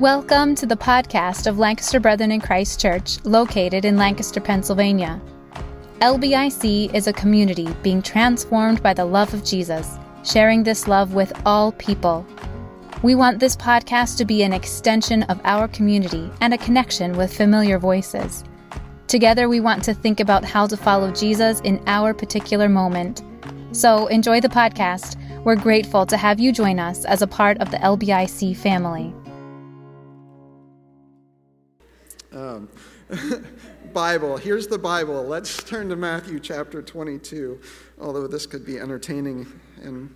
Welcome to the podcast of Lancaster Brethren in Christ Church, located in Lancaster, Pennsylvania. LBIC is a community being transformed by the love of Jesus, sharing this love with all people. We want this podcast to be an extension of our community and a connection with familiar voices. Together, we want to think about how to follow Jesus in our particular moment. So, enjoy the podcast. We're grateful to have you join us as a part of the LBIC family. Um, Bible. Here's the Bible. Let's turn to Matthew chapter 22, although this could be entertaining and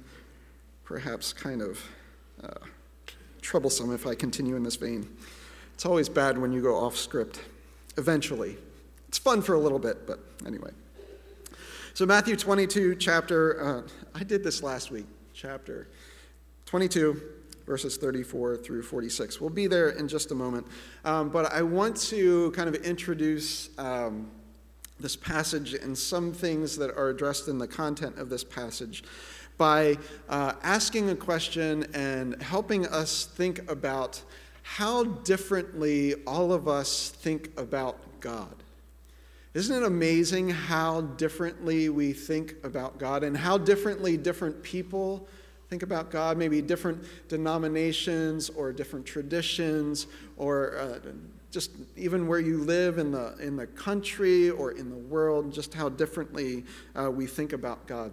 perhaps kind of uh, troublesome if I continue in this vein. It's always bad when you go off script, eventually. It's fun for a little bit, but anyway. So, Matthew 22, chapter, uh, I did this last week, chapter 22 verses 34 through 46. We'll be there in just a moment. Um, but I want to kind of introduce um, this passage and some things that are addressed in the content of this passage by uh, asking a question and helping us think about how differently all of us think about God. Isn't it amazing how differently we think about God and how differently different people think about God, maybe different denominations or different traditions, or uh, just even where you live in the, in the country or in the world, just how differently uh, we think about God.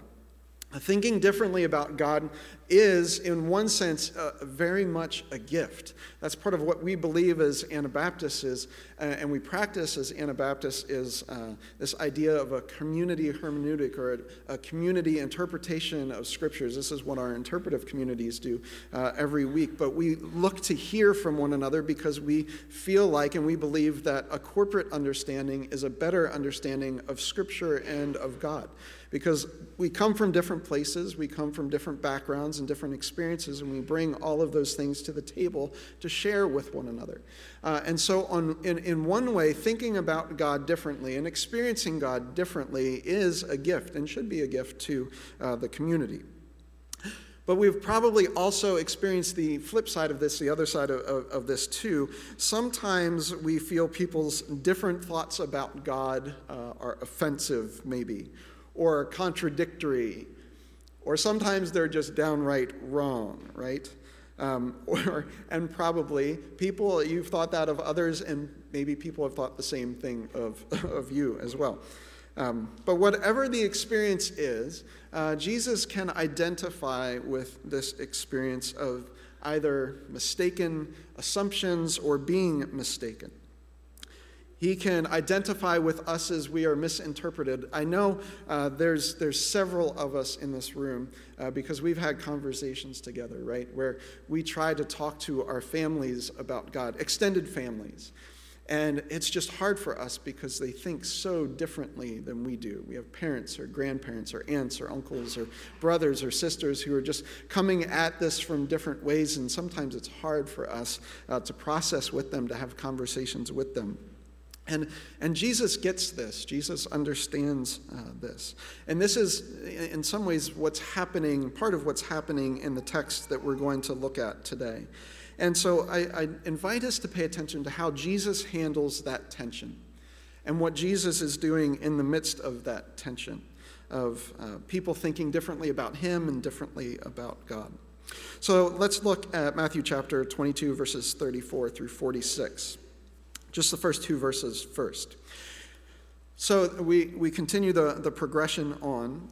Thinking differently about God is, in one sense, uh, very much a gift. That's part of what we believe as Anabaptists is, uh, and we practice as Anabaptists is uh, this idea of a community hermeneutic or a, a, community interpretation of scriptures. This is what our interpretive communities do uh, every week. But we look to hear from one another because we feel like and we believe that a corporate understanding is a better understanding of Scripture and of God because we come from different places, we come from different backgrounds and different experiences, and we bring all of those things to the table to share with one another. Uh, and so, on, in, in one way, thinking about God differently and experiencing God differently is a gift and should be a gift to uh, the community. But we've probably also experienced the flip side of this, the other side of, of, of, this too. Sometimes we feel people's different thoughts about God uh, are offensive, maybe, or contradictory, or sometimes they're just downright wrong, right? Um, or, and probably people, you've thought that of others, and maybe people have thought the same thing of, of you as well. Um, but whatever the experience is, uh, Jesus can identify with this experience of either mistaken assumptions or being mistaken. He can identify with us as we are misinterpreted. I know uh, there's, there's several of us in this room uh, because we've had conversations together, right? Where we try to talk to our families about God, extended families. And it's just hard for us because they think so differently than we do. We have parents or grandparents or aunts or uncles or brothers or sisters who are just coming at this from different ways, and sometimes it's hard for us uh, to process with them, to have conversations with them. And, and Jesus gets this. Jesus understands uh, this. And this is, in some ways, what's happening, part of what's happening in the text that we're going to look at today. And so I, I invite us to pay attention to how Jesus handles that tension and what Jesus is doing in the midst of that tension of uh, people thinking differently about him and differently about God. So let's look at Matthew chapter 22, verses 34 through 46. Just the first two verses first. So we, we continue the, the progression on.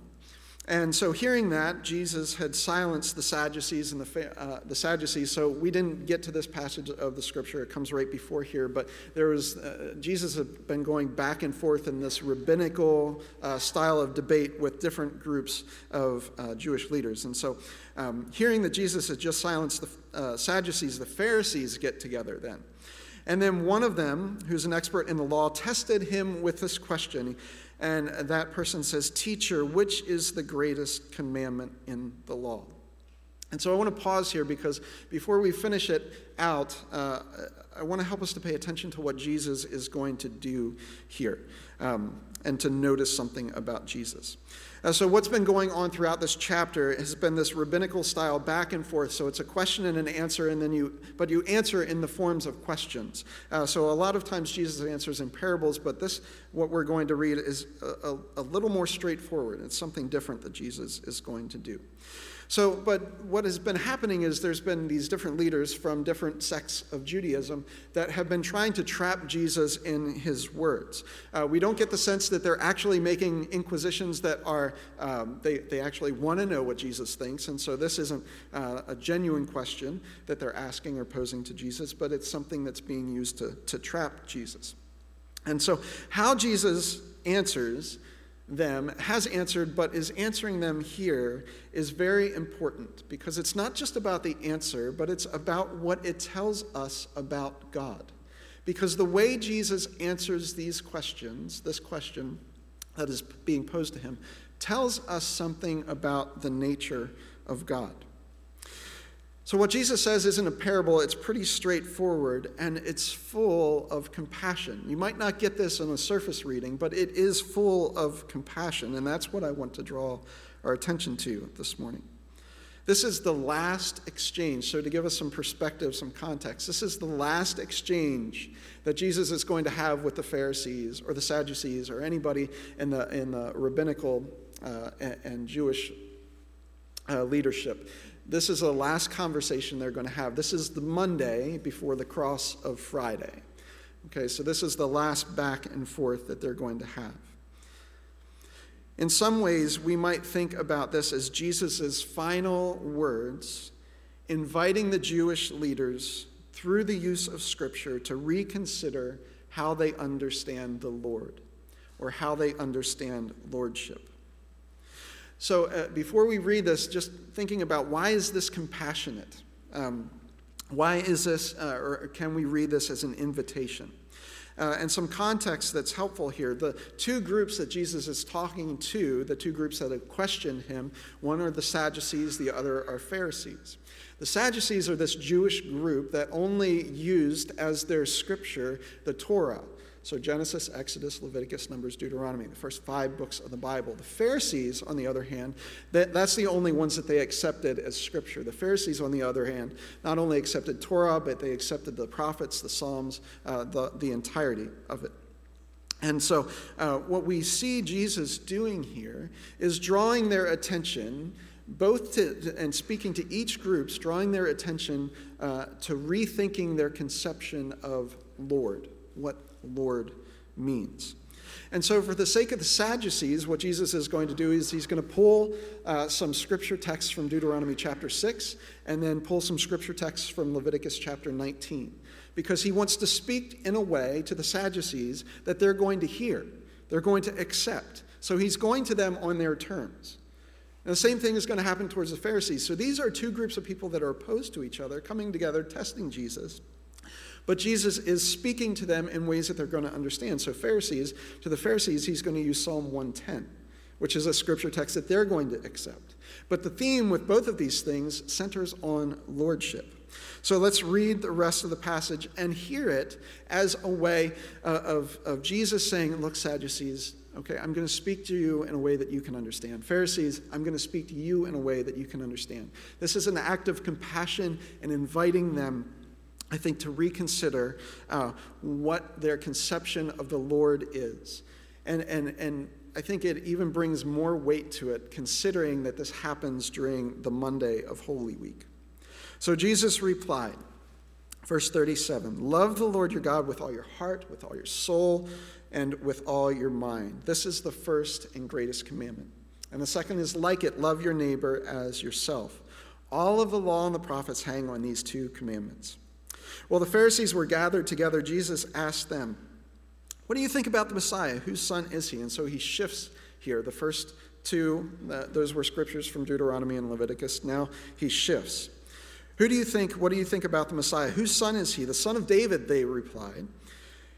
And so, hearing that, Jesus had silenced the Sadducees and the, uh, the Sadducees. So, we didn't get to this passage of the scripture. It comes right before here. But there was, uh, Jesus had been going back and forth in this rabbinical uh, style of debate with different groups of uh, Jewish leaders. And so, um, hearing that Jesus had just silenced the uh, Sadducees, the Pharisees get together then. And then one of them, who's an expert in the law, tested him with this question. And that person says, Teacher, which is the greatest commandment in the law? And so I want to pause here because before we finish it out, uh, I want to help us to pay attention to what Jesus is going to do here um, and to notice something about Jesus. Uh, so, what's been going on throughout this chapter has been this rabbinical style back and forth. So, it's a question and an answer, and then you, but you answer in the forms of questions. Uh, so, a lot of times Jesus answers in parables, but this, what we're going to read, is a, a, a little more straightforward. It's something different that Jesus is going to do. So, but what has been happening is there's been these different leaders from different sects of Judaism that have been trying to trap Jesus in his words. Uh, we don't get the sense that they're actually making inquisitions that are, um, they, they actually want to know what Jesus thinks. And so this isn't uh, a genuine question that they're asking or posing to Jesus, but it's something that's being used to, to trap Jesus. And so, how Jesus answers them, has answered, but is answering them here is very important because it's not just about the answer, but it's about what it tells us about God. Because the way Jesus answers these questions, this question that is being posed to him, tells us something about the nature of God. So, what Jesus says isn't a parable, it's pretty straightforward and it's full of compassion. You might not get this in a surface reading, but it is full of compassion, and that's what I want to draw our attention to this morning. This is the last exchange. So, to give us some perspective, some context, this is the last exchange that Jesus is going to have with the Pharisees or the Sadducees or anybody in the, in the rabbinical uh, and, and, Jewish uh, leadership. This is the last conversation they're going to have. This is the Monday before the cross of Friday. Okay, so this is the last back and forth that they're going to have. In some ways, we might think about this as Jesus' final words, inviting the Jewish leaders through the use of Scripture to reconsider how they understand the Lord or how they understand lordship. So uh, before we read this, just thinking about why is this compassionate? Um, why is this, uh, or can we read this as an invitation? Uh, and some context that's helpful here. The two groups that Jesus is talking to, the two groups that have questioned him, one are the Sadducees, the other are Pharisees. The Sadducees are this Jewish group that only used as their scripture the Torah. So Genesis, Exodus, Leviticus, Numbers, Deuteronomy, the first five books of the Bible. The Pharisees, on the other hand, that, that's the only ones that they accepted as scripture. The Pharisees, on the other hand, not only accepted Torah, but they accepted the prophets, the Psalms, uh, the, the entirety of it. And so, uh, what we see Jesus doing here is drawing their attention both to, and speaking to each group, drawing their attention uh, to rethinking their conception of Lord, what Lord means. And so, for the sake of the Sadducees, what Jesus is going to do is he's going to pull uh, some scripture texts from Deuteronomy chapter 6 and then pull some scripture texts from Leviticus chapter 19. Because he wants to speak in a way to the Sadducees that they're going to hear, they're going to accept. So, he's going to them on their terms. And the same thing is going to happen towards the Pharisees. So, these are two groups of people that are opposed to each other, coming together, testing Jesus. But Jesus is speaking to them in ways that they're going to understand. So, Pharisees, to the Pharisees, he's going to use Psalm 110, which is a scripture text that they're going to accept. But the theme with both of these things centers on lordship. So let's read the rest of the passage and hear it as a way uh, of, of Jesus saying, Look, Sadducees, okay, I'm going to speak to you in a way that you can understand. Pharisees, I'm going to speak to you in a way that you can understand. This is an act of compassion and inviting them I think, to reconsider uh, what their conception of the Lord is. And, and, and I think it even brings more weight to it, considering that this happens during the Monday of Holy Week. So Jesus replied, verse 37 Love the Lord your God with all your heart, with all your soul, and with all your mind. This is the first and greatest commandment. And the second is like it love your neighbor as yourself. All of the law and the prophets hang on these two commandments. While the Pharisees were gathered together, Jesus asked them, What do you think about the Messiah? Whose son is he? And so he shifts here. The first two, uh, those were scriptures from Deuteronomy and Leviticus. Now he shifts. Who do you think, what do you think about the Messiah? Whose son is he? The son of David, they replied.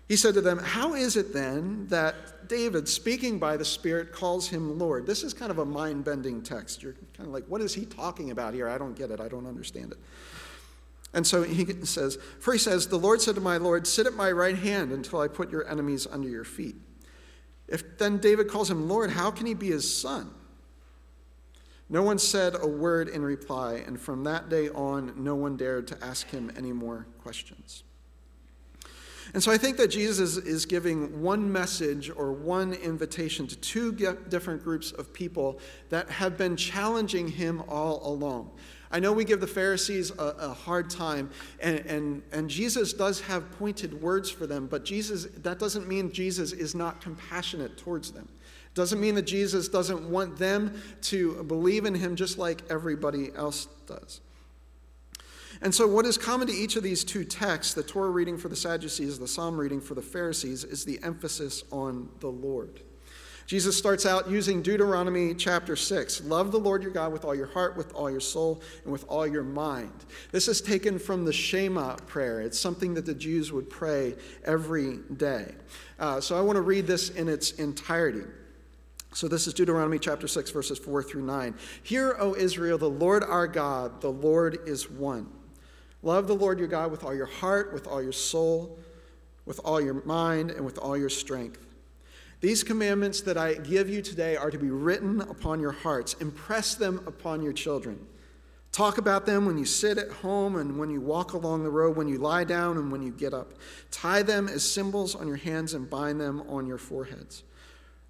He said to them, How is it then that David, speaking by the Spirit, calls him Lord? This is kind of a mind bending text. You're kind of like, What is he talking about here? I don't get it. I don't understand it. And so he says, For he says, The Lord said to my Lord, Sit at my right hand until I put your enemies under your feet. If then David calls him Lord, how can he be his son? No one said a word in reply, and from that day on, no one dared to ask him any more questions. And so I think that Jesus is giving one message or one invitation to two different groups of people that have been challenging him all along. I know we give the Pharisees a, a, hard time, and, and, and Jesus does have pointed words for them, but Jesus, that doesn't mean Jesus is not compassionate towards them. It Doesn't mean that Jesus doesn't want them to believe in him just like everybody else does. And so, what is common to each of these two texts, the Torah reading for the Sadducees, the Psalm reading for the Pharisees, is the emphasis on the Lord. Jesus starts out using Deuteronomy chapter 6. Love the Lord your God with all your heart, with all your soul, and with all your mind. This is taken from the Shema prayer. It's something that the Jews would pray every day. Uh, so I want to read this in its entirety. So this is Deuteronomy chapter 6, verses 4 through 9. Hear, O Israel, the Lord our God, the Lord is one. Love the Lord your God with all your heart, with all your soul, with all your mind, and with all your strength. These commandments that I give you today are to be written upon your hearts. Impress them upon your children. Talk about them when you sit at home and when you walk along the road, when you lie down and when you get up. Tie them as symbols on your hands and bind them on your foreheads.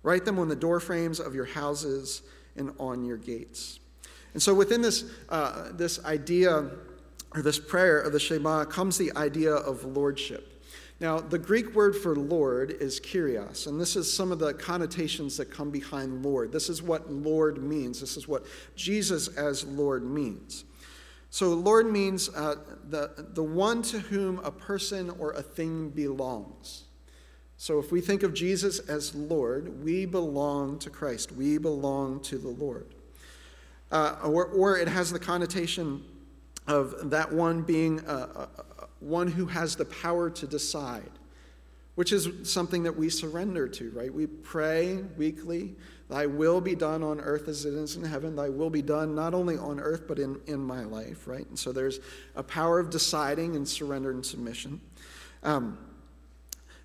Write them on the doorframes of your houses and on your gates. And so, within this, uh, this idea or this prayer of the Shema comes the idea of lordship. Now, the Greek word for Lord is kyrios, and this is some of the connotations that come behind Lord. This is what Lord means. This is what Jesus as Lord means. So, Lord means uh, the, the one to whom a person or a thing belongs. So if we think of Jesus as Lord, we belong to Christ. We belong to the Lord. Uh, or, or, it has the connotation of that one being one who has the power to decide, which is something that we surrender to, right? We pray weekly, Thy will be done on earth as it is in heaven. Thy will be done not only on earth, but in, in my life, right? And so there's a power of deciding and surrender and submission. Um,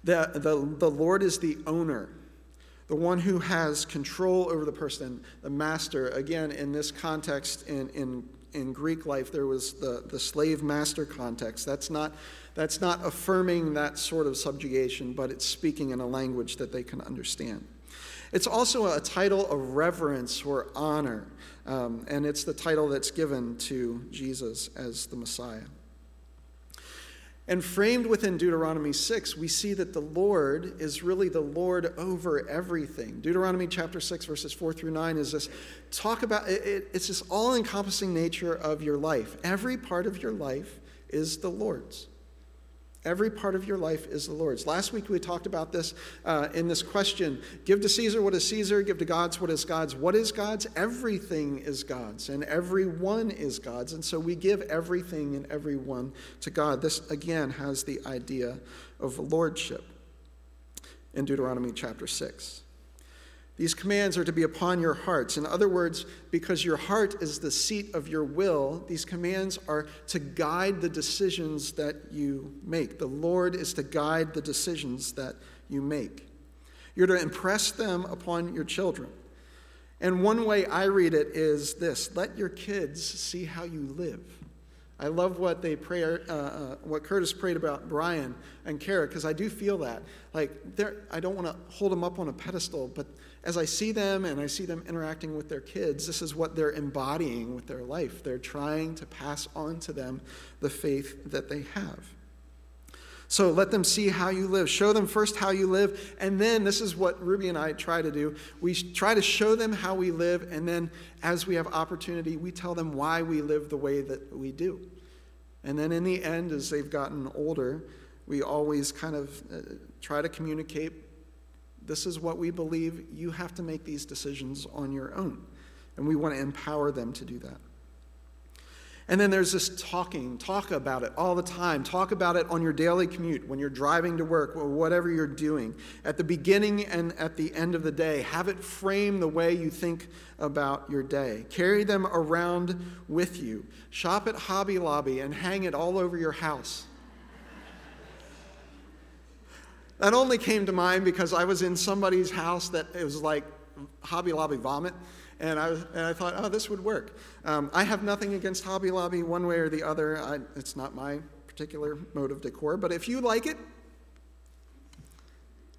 the, the, the Lord is the owner, the one who has control over the person, the master. Again, in this context, in, in, in Greek life, there was the, the slave master context. That's not, that's not affirming that sort of subjugation, but it's speaking in a language that they can understand. It's also a title of reverence or honor, um, and it's the title that's given to Jesus as the Messiah. And framed within Deuteronomy 6, we see that the Lord is really the Lord over everything. Deuteronomy chapter 6, verses 4 through 9 is this talk about it, it, it's this all encompassing nature of your life. Every part of your life is the Lord's. Every part of your life is the Lord's. Last week we talked about this uh, in this question give to Caesar what is Caesar, give to God's what is God's. What is God's? Everything is God's, and everyone is God's. And so we give everything and everyone to God. This, again, has the idea of lordship in Deuteronomy chapter 6. These commands are to be upon your hearts. In other words, because your heart is the seat of your will, these commands are to guide the decisions that you make. The Lord is to guide the decisions that you make. You're to impress them upon your children. And one way I read it is this let your kids see how you live. I love what they pray, uh, uh, what Curtis prayed about Brian and Kara, because I do feel that. Like, I don't want to hold them up on a pedestal, but as I see them and I see them interacting with their kids, this is what they're embodying with their life. They're trying to pass on to them the faith that they have. So let them see how you live. Show them first how you live. And then, this is what Ruby and I try to do. We try to show them how we live. And then, as we have opportunity, we tell them why we live the way that we do. And then, in the end, as they've gotten older, we always kind of uh, try to communicate this is what we believe. You have to make these decisions on your own. And we want to empower them to do that. And then there's this talking. Talk about it all the time. Talk about it on your daily commute, when you're driving to work, or whatever you're doing. At the beginning and at the end of the day, have it frame the way you think about your day. Carry them around with you. Shop at Hobby Lobby and hang it all over your house. That only came to mind because I was in somebody's house that it was like Hobby Lobby vomit. And I, was, and I thought, oh, this would work. Um, I have nothing against Hobby Lobby one way or the other. I, it's not my particular mode of decor. But if you like it,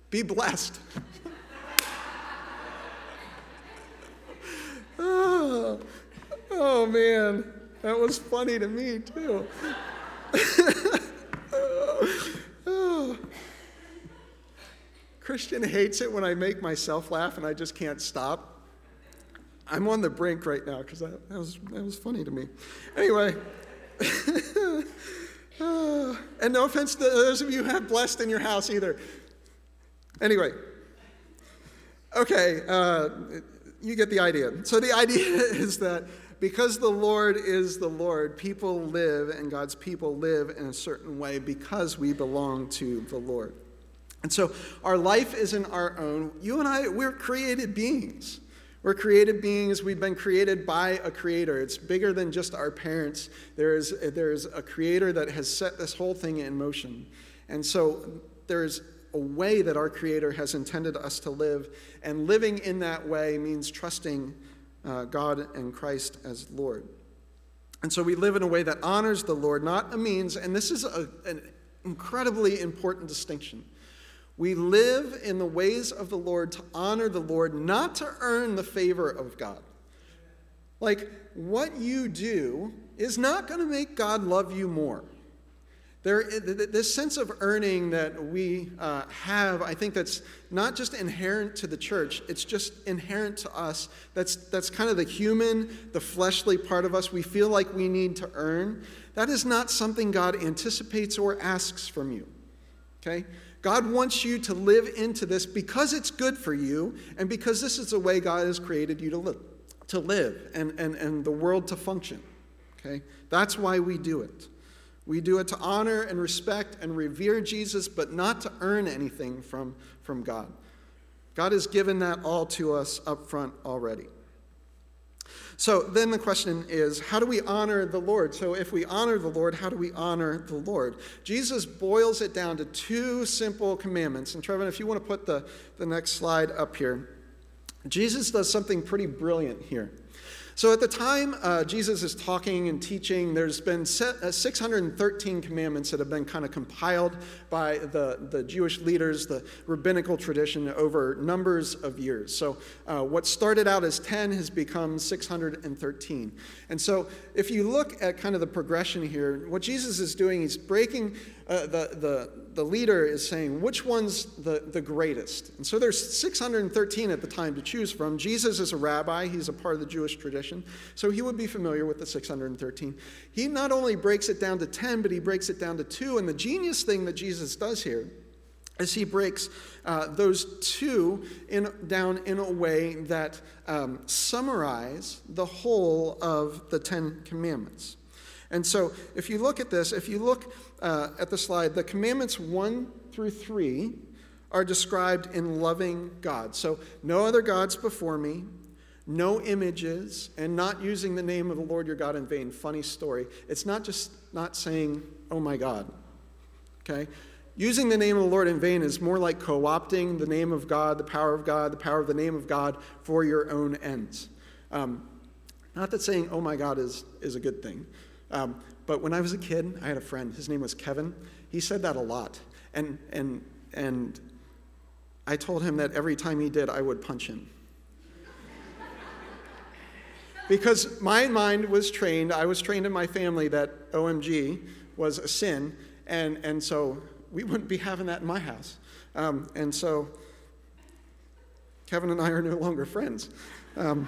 be blessed. oh, oh, man. That was funny to me, too. Christian hates it when I make myself laugh and I just can't stop. I'm on the brink right now because that, that, was, that was funny to me. Anyway, and no offense to those of you who have blessed in your house either. Anyway, okay, uh, you get the idea. So the idea is that because the Lord is the Lord, people live and God's people live in a certain way because we belong to the Lord. And so our life isn't our own. You and I, we're created beings. We're created beings. We've been created by a creator. It's bigger than just our parents. There's, there's a creator that has set this whole thing in motion. And so there's a way that our creator has intended us to live. And living in that way means trusting uh, God and Christ as Lord. And so we live in a way that honors the Lord, not a means. And this is a, an incredibly important distinction. We live in the ways of the Lord to honor the Lord, not to earn the favor of God. Like, what you do is not going to make God love you more. There, this sense of earning that we uh, have, I think that's not just inherent to the church, it's just inherent to us. That's, that's kind of the human, the fleshly part of us. We feel like we need to earn. That is not something God anticipates or asks from you. Okay? God wants you to live into this because it's good for you and because this is the way God has created you to live, to live and, and, and the world to function. Okay? That's why we do it. We do it to honor and respect and revere Jesus, but not to earn anything from, from God. God has given that all to us up front already. So then the question is how do we honor the Lord? So if we honor the Lord, how do we honor the Lord? Jesus boils it down to two simple commandments. And Trevin, if you want to put the, the next slide up here, Jesus does something pretty brilliant here. So at the time uh, Jesus is talking and teaching, there's been uh, 613 commandments that have been kind of compiled by the, the Jewish leaders, the rabbinical tradition, over numbers of years. So uh, what started out as 10 has become 613. And so if you look at kind of the progression here, what Jesus is doing, he's breaking uh, the, the, the leader is saying, which one's the, the greatest? And so there's 613 at the time to choose from. Jesus is a rabbi, he's a part of the Jewish tradition, so he would be familiar with the 613. He not only breaks it down to 10, but he breaks it down to two. And the genius thing that Jesus does here is he breaks uh, those two in, down in a way that um, summarize the whole of the Ten Commandments. And so, if you look at this, if you look uh, at the slide, the commandments one through three are described in loving God. So, no other gods before me, no images, and not using the name of the Lord your God in vain. Funny story. It's not just not saying, oh my God. Okay? Using the name of the Lord in vain is more like co opting the name of God, the power of God, the power of the name of God for your own ends. Um, not that saying, oh my God, is, is a good thing. Um, but when I was a kid, I had a friend. His name was Kevin. He said that a lot. And, and, and I told him that every time he did, I would punch him. because my mind was trained, I was trained in my family that OMG was a sin. And, and so we wouldn't be having that in my house. Um, and so Kevin and I are no longer friends. Um,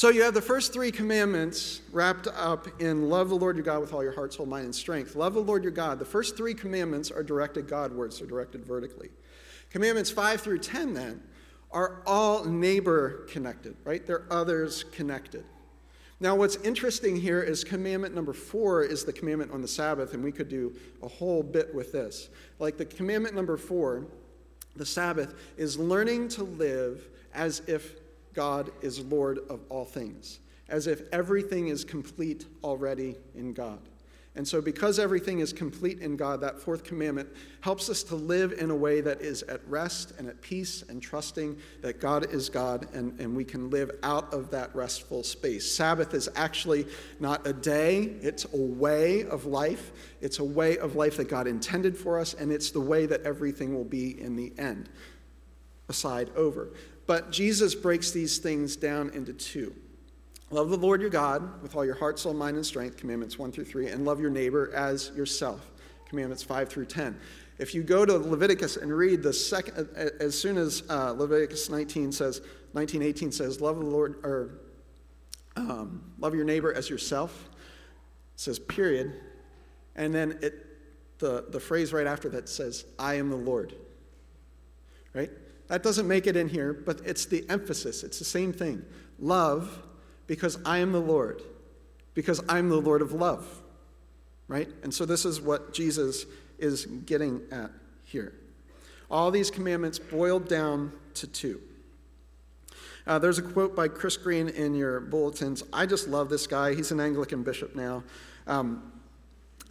so you have the first three commandments wrapped up in love the Lord your God with all your heart, soul, mind, and strength. Love the Lord your God. The first three commandments are directed Godwards, they're directed vertically. Commandments 5 through 10, then, are all neighbor connected, right? They're others connected. Now, what's interesting here is commandment number four is the commandment on the Sabbath, and we could do a whole bit with this. Like the commandment number four, the Sabbath, is learning to live as if God is Lord of all things, as if everything is complete already in God. And so, because everything is complete in God, that fourth commandment helps us to live in a way that is at rest and at peace and trusting that God is God and, and we can live out of that restful space. Sabbath is actually not a day, it's a way of life. It's a way of life that God intended for us, and it's the way that everything will be in the end. Aside over. But Jesus breaks these things down into two. Love the Lord your God with all your heart, soul, mind, and strength, commandments 1 through 3, and love your neighbor as yourself, commandments 5 through 10. If you go to Leviticus and read the second, as soon as uh, Leviticus 19 says, 1918 says, love the Lord, or um, love your neighbor as yourself, says period, and then it, the, the phrase right after that says, I am the Lord. Right? That doesn't make it in here, but it's the emphasis. It's the same thing. Love because I am the Lord, because I'm the Lord of love. Right? And so this is what Jesus is getting at here. All these commandments boiled down to two. Uh, there's a quote by Chris Green in your bulletins. I just love this guy. He's an Anglican bishop now. Um,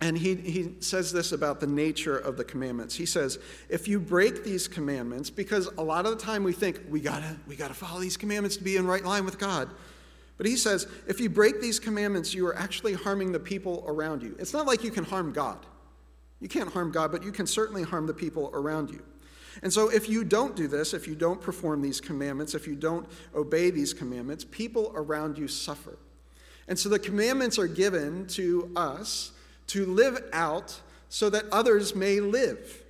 and he, he says this about the nature of the commandments. He says, if you break these commandments, because a lot of the time we think we gotta, we gotta follow these commandments to be in right line with God. But he says, if you break these commandments, you are actually harming the people around you. It's not like you can harm God. You can't harm God, but you can certainly harm the people around you. And so, if you don't do this, if you don't perform these commandments, if you don't obey these commandments, people around you suffer. And so, the commandments are given to us to live out so that others may live.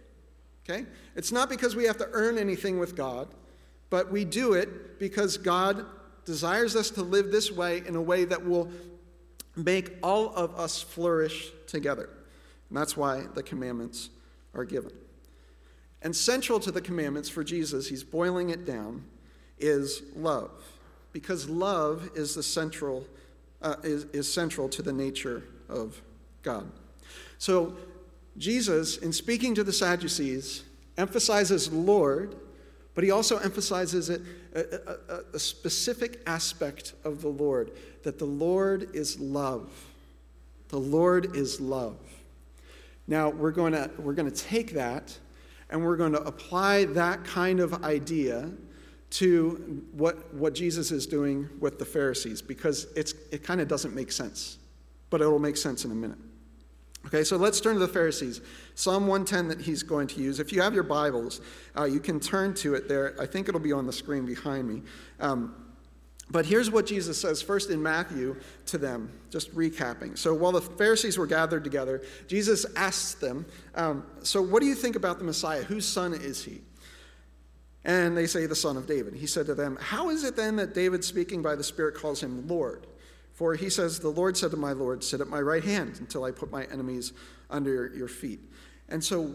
Okay? It's not because we have to earn anything with God, but we do it because God desires us to live this way in a way that will make all of us flourish together. And that's why the commandments are given. And central to the commandments for Jesus, he's boiling it down, is love. Because love is the central uh, is, is central to the nature of God. So Jesus, in speaking to the Sadducees, emphasizes Lord but he also emphasizes it, a, a, a, specific aspect of the Lord that the Lord is love. The Lord is love. Now, we're going to, we're going to take that and we're going to apply that kind of idea to what, what Jesus is doing with the Pharisees because it's, it kind of doesn't make sense. But it'll make sense in a minute. Okay, so let's turn to the Pharisees. Psalm 110 that he's going to use. If you have your Bibles, uh, you can turn to it there. I think it'll be on the screen behind me. Um, but here's what Jesus says first in Matthew to them, just recapping. So while the Pharisees were gathered together, Jesus asks them, um, So what do you think about the Messiah? Whose son is he? And they say, The son of David. He said to them, How is it then that David, speaking by the Spirit, calls him Lord? For he says, The Lord said to my Lord, Sit at my right hand until I put my enemies under your feet. And so,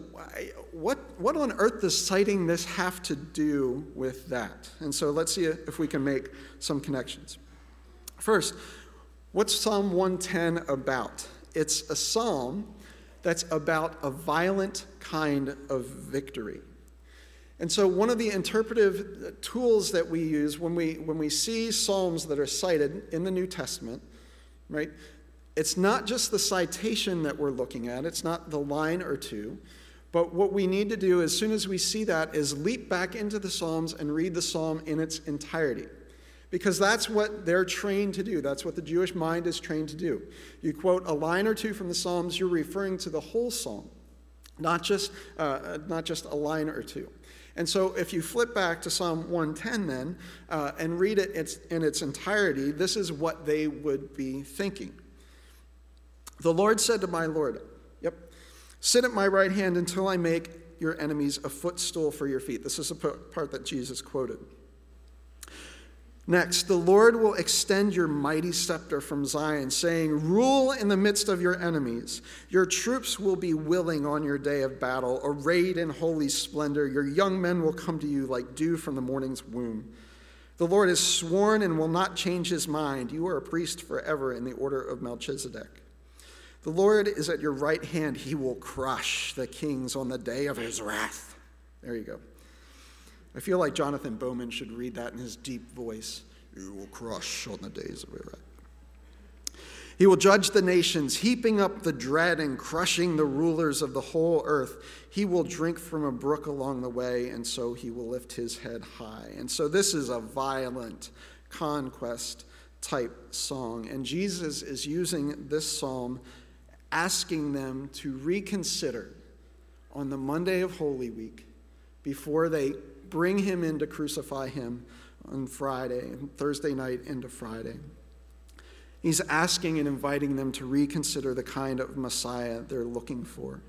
what, what on earth does citing this have to do with that? And so, let's see if we can make some connections. First, what's Psalm 110 about? It's a psalm that's about a violent kind of victory. And so, one of the interpretive tools that we use when we, when we see Psalms that are cited in the New Testament, right, it's not just the citation that we're looking at, it's not the line or two. But what we need to do as soon as we see that is leap back into the Psalms and read the Psalm in its entirety. Because that's what they're trained to do. That's what the Jewish mind is trained to do. You quote a line or two from the Psalms, you're referring to the whole Psalm, not just, uh, not just a line or two. And so, if you flip back to Psalm 110 then uh, and read it in its entirety, this is what they would be thinking. The Lord said to my Lord, Yep, sit at my right hand until I make your enemies a footstool for your feet. This is the part that Jesus quoted. Next, the Lord will extend your mighty scepter from Zion, saying, Rule in the midst of your enemies. Your troops will be willing on your day of battle, arrayed in holy splendor. Your young men will come to you like dew from the morning's womb. The Lord has sworn and will not change his mind. You are a priest forever in the order of Melchizedek. The Lord is at your right hand. He will crush the kings on the day of his wrath. There you go. I feel like Jonathan Bowman should read that in his deep voice. You will crush on the days of wrath. He will judge the nations, heaping up the dread and crushing the rulers of the whole earth. He will drink from a brook along the way, and so he will lift his head high. And so this is a violent conquest type song. And Jesus is using this psalm, asking them to reconsider on the Monday of Holy Week before they bring him in to crucify him on Friday, Thursday night into Friday. He's asking and inviting them to reconsider the kind of Messiah they're looking for.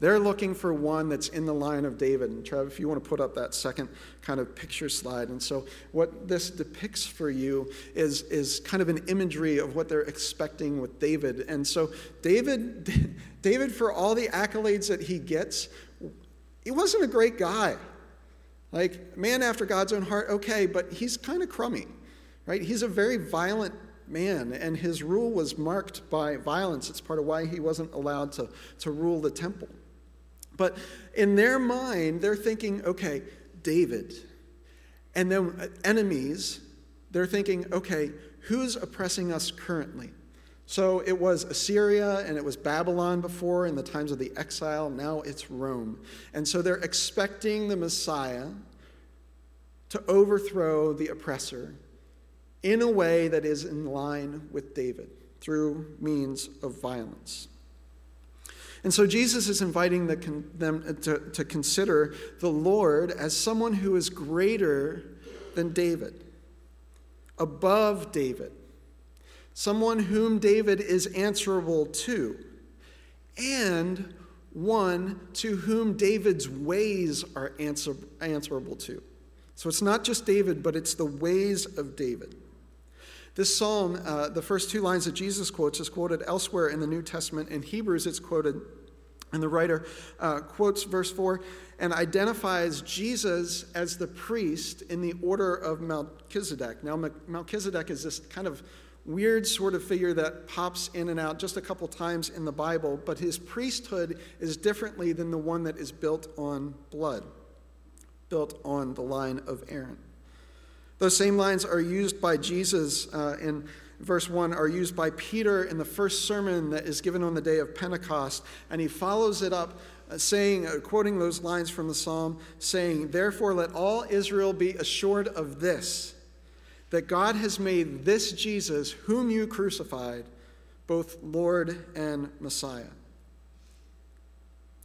They're looking for one that's in the line of David. And Trev, if you want to put up that second kind of picture slide. And so, what this depicts for you is, is kind of an imagery of what they're expecting with David. And so, David, David, for all the accolades that he gets, he wasn't a great guy. Like, man after God's own heart, okay, but he's kind of crummy, right? He's a very violent man, and his rule was marked by violence. It's part of why he wasn't allowed to, to rule the temple. But in their mind, they're thinking, okay, David. And then uh, enemies, they're thinking, okay, who's oppressing us currently? So it was Assyria and it was Babylon before in the times of the exile. Now it's Rome. And so they're expecting the Messiah to overthrow the oppressor in a way that is in line with David through means of violence. And so Jesus is inviting the, them to, to consider the Lord as someone who is greater than David, above David, someone whom David is answerable to, and one to whom David's ways are answer, answerable to. So it's not just David, but it's the ways of David. This psalm, uh, the first two lines that Jesus quotes, is quoted elsewhere in the New Testament. In Hebrews, it's quoted, and the writer uh, quotes verse 4 and identifies Jesus as the priest in the order of Melchizedek. Now, Melchizedek is this kind of weird sort of figure that pops in and out just a couple times in the Bible, but his priesthood is differently than the one that is built on blood, built on the line of Aaron. Those same lines are used by Jesus uh, in verse 1, are used by Peter in the first sermon that is given on the day of Pentecost. And he follows it up uh, saying, uh, quoting those lines from the psalm, saying, Therefore, let all Israel be assured of this, that God has made this Jesus, whom you crucified, both Lord and Messiah.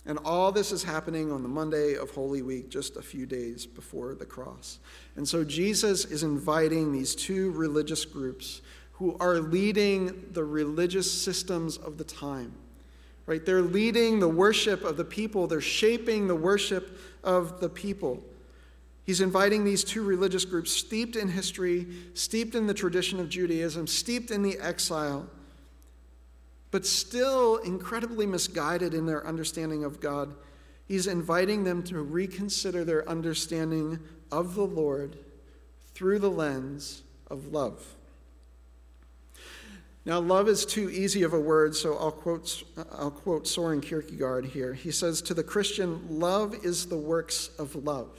And all this is happening on the Monday of Holy Week, just a few days before the cross. And so Jesus is inviting these two religious groups who are leading the religious systems of the time. Right? They're leading the worship of the people, they're shaping the worship of the people. He's inviting these two religious groups, steeped in history, steeped in the tradition of Judaism, steeped in the exile but still incredibly misguided in their understanding of God, he's inviting them to reconsider their understanding of the Lord through the lens of love. Now, love is too easy of a word, so I'll quote, I'll quote Soren Kierkegaard here. He says, To the Christian, love is the works of love.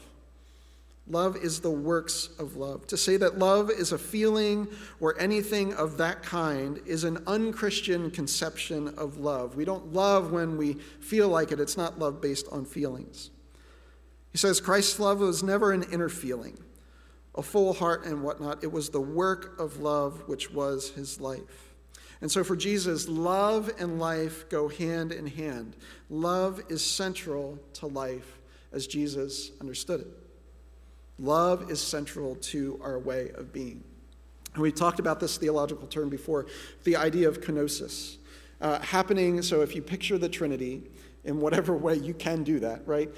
Love is the works of love. To say that love is a feeling or anything of that kind is an unchristian conception of love. We don't love when we feel like it, it's not love based on feelings. He says Christ's love was never an inner feeling, a full heart and whatnot. It was the work of love which was his life. And so for Jesus, love and life go hand in hand. Love is central to life as Jesus understood it. Love is central to our way of being. And we talked about this theological term before the idea of kenosis. Uh, happening, so if you picture the Trinity in whatever way you can do that, right?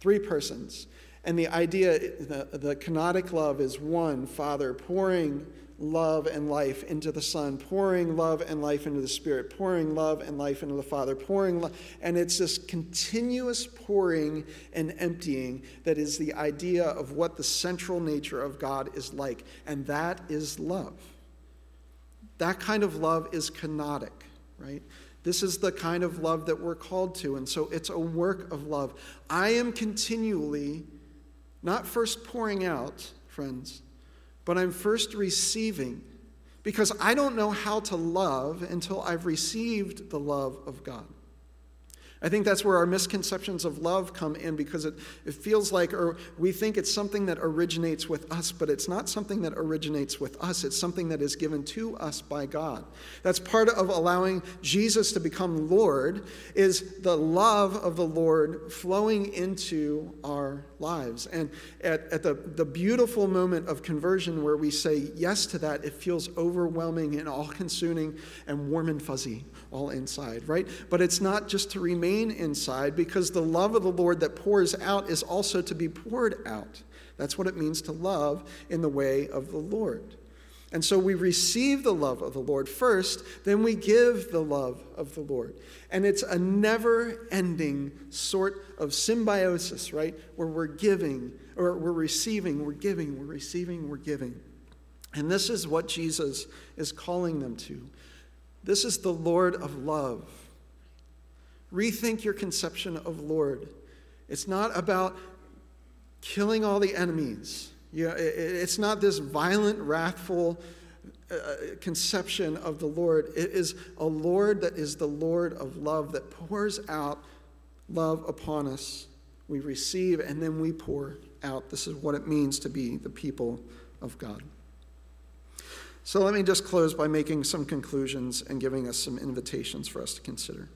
Three persons. And the idea, the, the kenotic love is one Father pouring love and life into the Son, pouring love and life into the Spirit, pouring love and life into the Father, pouring, lo- and it's this continuous pouring and emptying that is the idea of what the central nature of God is like, and that is love. That kind of love is kenotic, right? This is the kind of love that we're called to, and so it's a work of love. I am continually not first pouring out, friends but I'm first receiving because I don't know how to love until I've received the love of God. I think that's where our misconceptions of love come in because it, it feels like, or we think it's something that originates with us, but it's not something that originates with us. It's something that is given to us by God. That's part of allowing Jesus to become Lord, is the love of the Lord flowing into our lives. And at, at the, the beautiful moment of conversion where we say yes to that, it feels overwhelming and all consuming and warm and fuzzy all inside, right? But it's not just to remain inside because the love of the Lord that pours out is also to be poured out. That's what it means to love in the way of the Lord. And so we receive the love of the Lord first, then we give the love of the Lord. And it's a never ending sort of symbiosis, right? Where we're giving, or we're receiving, we're giving, we're receiving, we're giving. And this is what Jesus is calling them to. This is the Lord of love. Rethink your conception of Lord. It's not about killing all the enemies. You know, it's not this violent, wrathful uh, conception of the Lord. It is a Lord that is the Lord of love that pours out love upon us. We receive and then we pour out. This is what it means to be the people of God. So let me just close by making some conclusions and giving us some invitations for us to consider.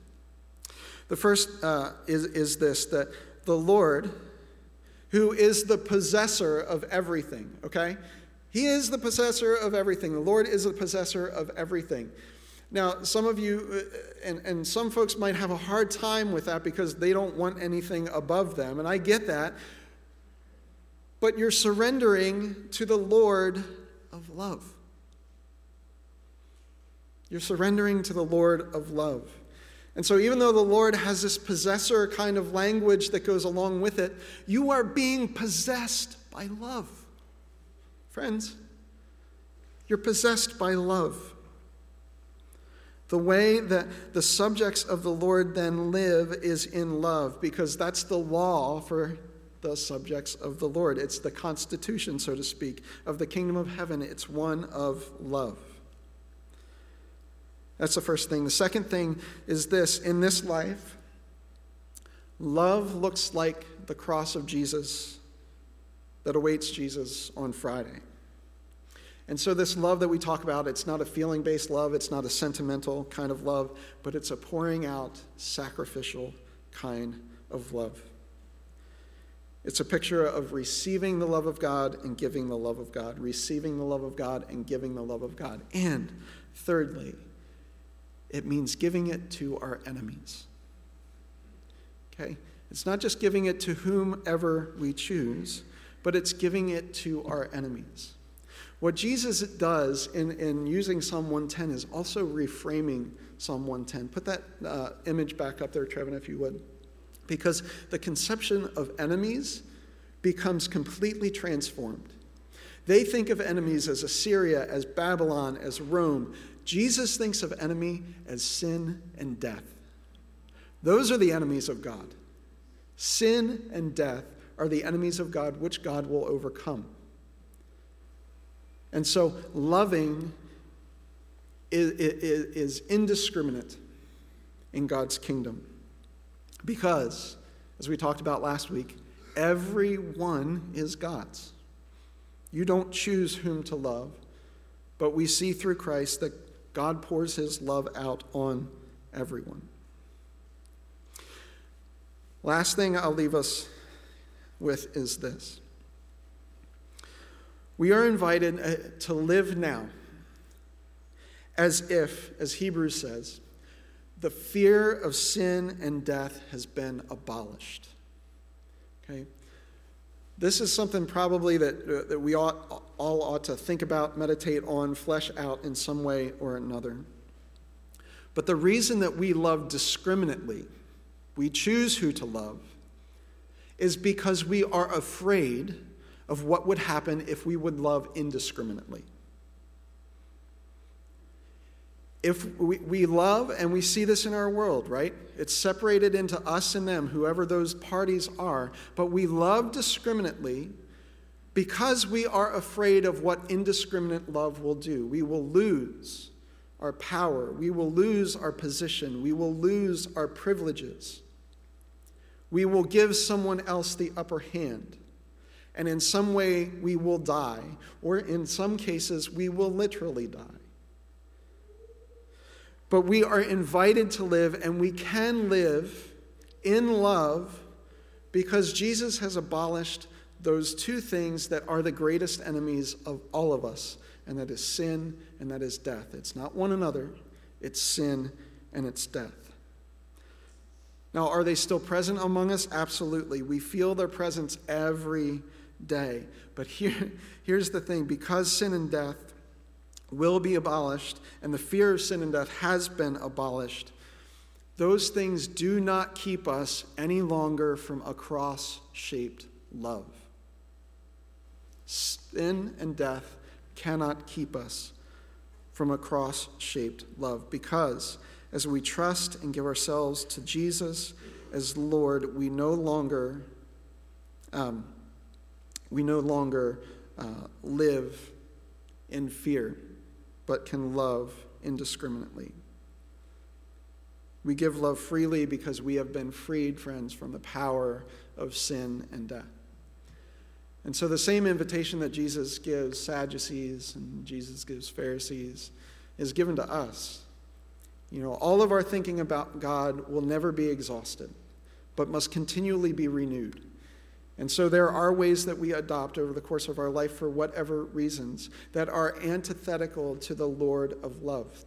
The first uh, is, is this that the Lord, who is the possessor of everything, okay? He is the possessor of everything. The Lord is the possessor of everything. Now, some of you, uh, and, and some folks might have a hard time with that because they don't want anything above them, and I get that. But you're surrendering to the Lord of love. You're surrendering to the Lord of love. And so, even though the Lord has this possessor kind of language that goes along with it, you are being possessed by love. Friends, you're possessed by love. The way that the subjects of the Lord then live is in love, because that's the law for the subjects of the Lord. It's the constitution, so to speak, of the kingdom of heaven. It's one of love. That's the first thing. The second thing is this in this life, love looks like the cross of Jesus that awaits Jesus on Friday. And so, this love that we talk about, it's not a feeling based love, it's not a sentimental kind of love, but it's a pouring out, sacrificial kind of love. It's a picture of receiving the love of God and giving the love of God, receiving the love of God and giving the love of God. And thirdly, it means giving it to our enemies. Okay? It's not just giving it to whomever we choose, but it's giving it to our enemies. What Jesus does in, in using Psalm 110 is also reframing Psalm 110. Put that uh, image back up there, Trevin, if you would. Because the conception of enemies becomes completely transformed. They think of enemies as Assyria, as Babylon, as Rome, Jesus thinks of enemy as sin and death. Those are the enemies of God. Sin and death are the enemies of God, which God will overcome. And so, loving is, is, is indiscriminate in God's kingdom. Because, as we talked about last week, everyone is God's. You don't choose whom to love, but we see through Christ that God pours his love out on everyone. Last thing I'll leave us with is this. We are invited uh, to live now as if, as Hebrews says, the fear of sin and death has been abolished. Okay? This is something probably that, uh, that we ought, all ought to think about, meditate on, flesh out in some way or another. But the reason that we love discriminately, we choose who to love, is because we are afraid of what would happen if we would love indiscriminately. If we, we love, and we see this in our world, right? It's separated into us and them, whoever those parties are, but we love discriminately because we are afraid of what indiscriminate love will do. We will lose our power, we will lose our position, we will lose our privileges. We will give someone else the upper hand. And in some way, we will die, or in some cases, we will literally die. But we are invited to live, and we can live in love because Jesus has abolished those two things that are the greatest enemies of all of us, and that is sin and that is death. It's not one another, it's sin and it's death. Now, are they still present among us? Absolutely. We feel their presence every day. But here, here's the thing because sin and death will be abolished, and the fear of sin and death has been abolished, those things do not keep us any longer from a cross shaped love. Sin and death cannot keep us from a cross shaped love because as we trust and give ourselves to Jesus as Lord, we no longer um, we no longer uh, live in fear, but can love indiscriminately. We give love freely because we have been freed, friends, from the power of sin and death. And so, the same invitation that Jesus gives Sadducees and Jesus gives Pharisees is given to us. You know, all of our thinking about God will never be exhausted, but must continually be renewed. And so there are ways that we adopt over the course of our life for whatever reasons that are antithetical to the Lord of love.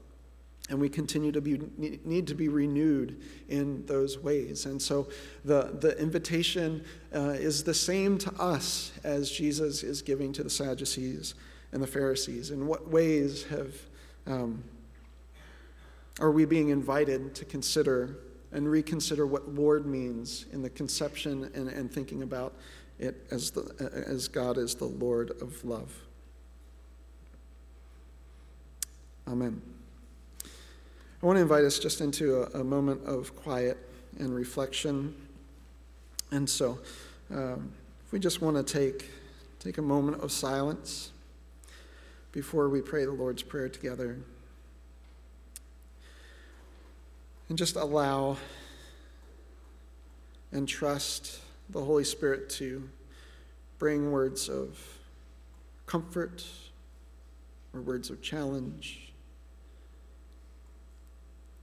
And we continue to be, need to be renewed in those ways. And so the, the invitation uh, is the same to us as Jesus is giving to the Sadducees and the Pharisees. In what ways have, um, are we being invited to consider and reconsider what Lord means in the conception and, and thinking about it as, the, as God is the Lord of love. Amen. I want to invite us just into a, a moment of quiet and reflection. And so, um, if we just want to take, take a moment of silence before we pray the Lord's Prayer together and just allow and trust the Holy Spirit to bring words of comfort or words of challenge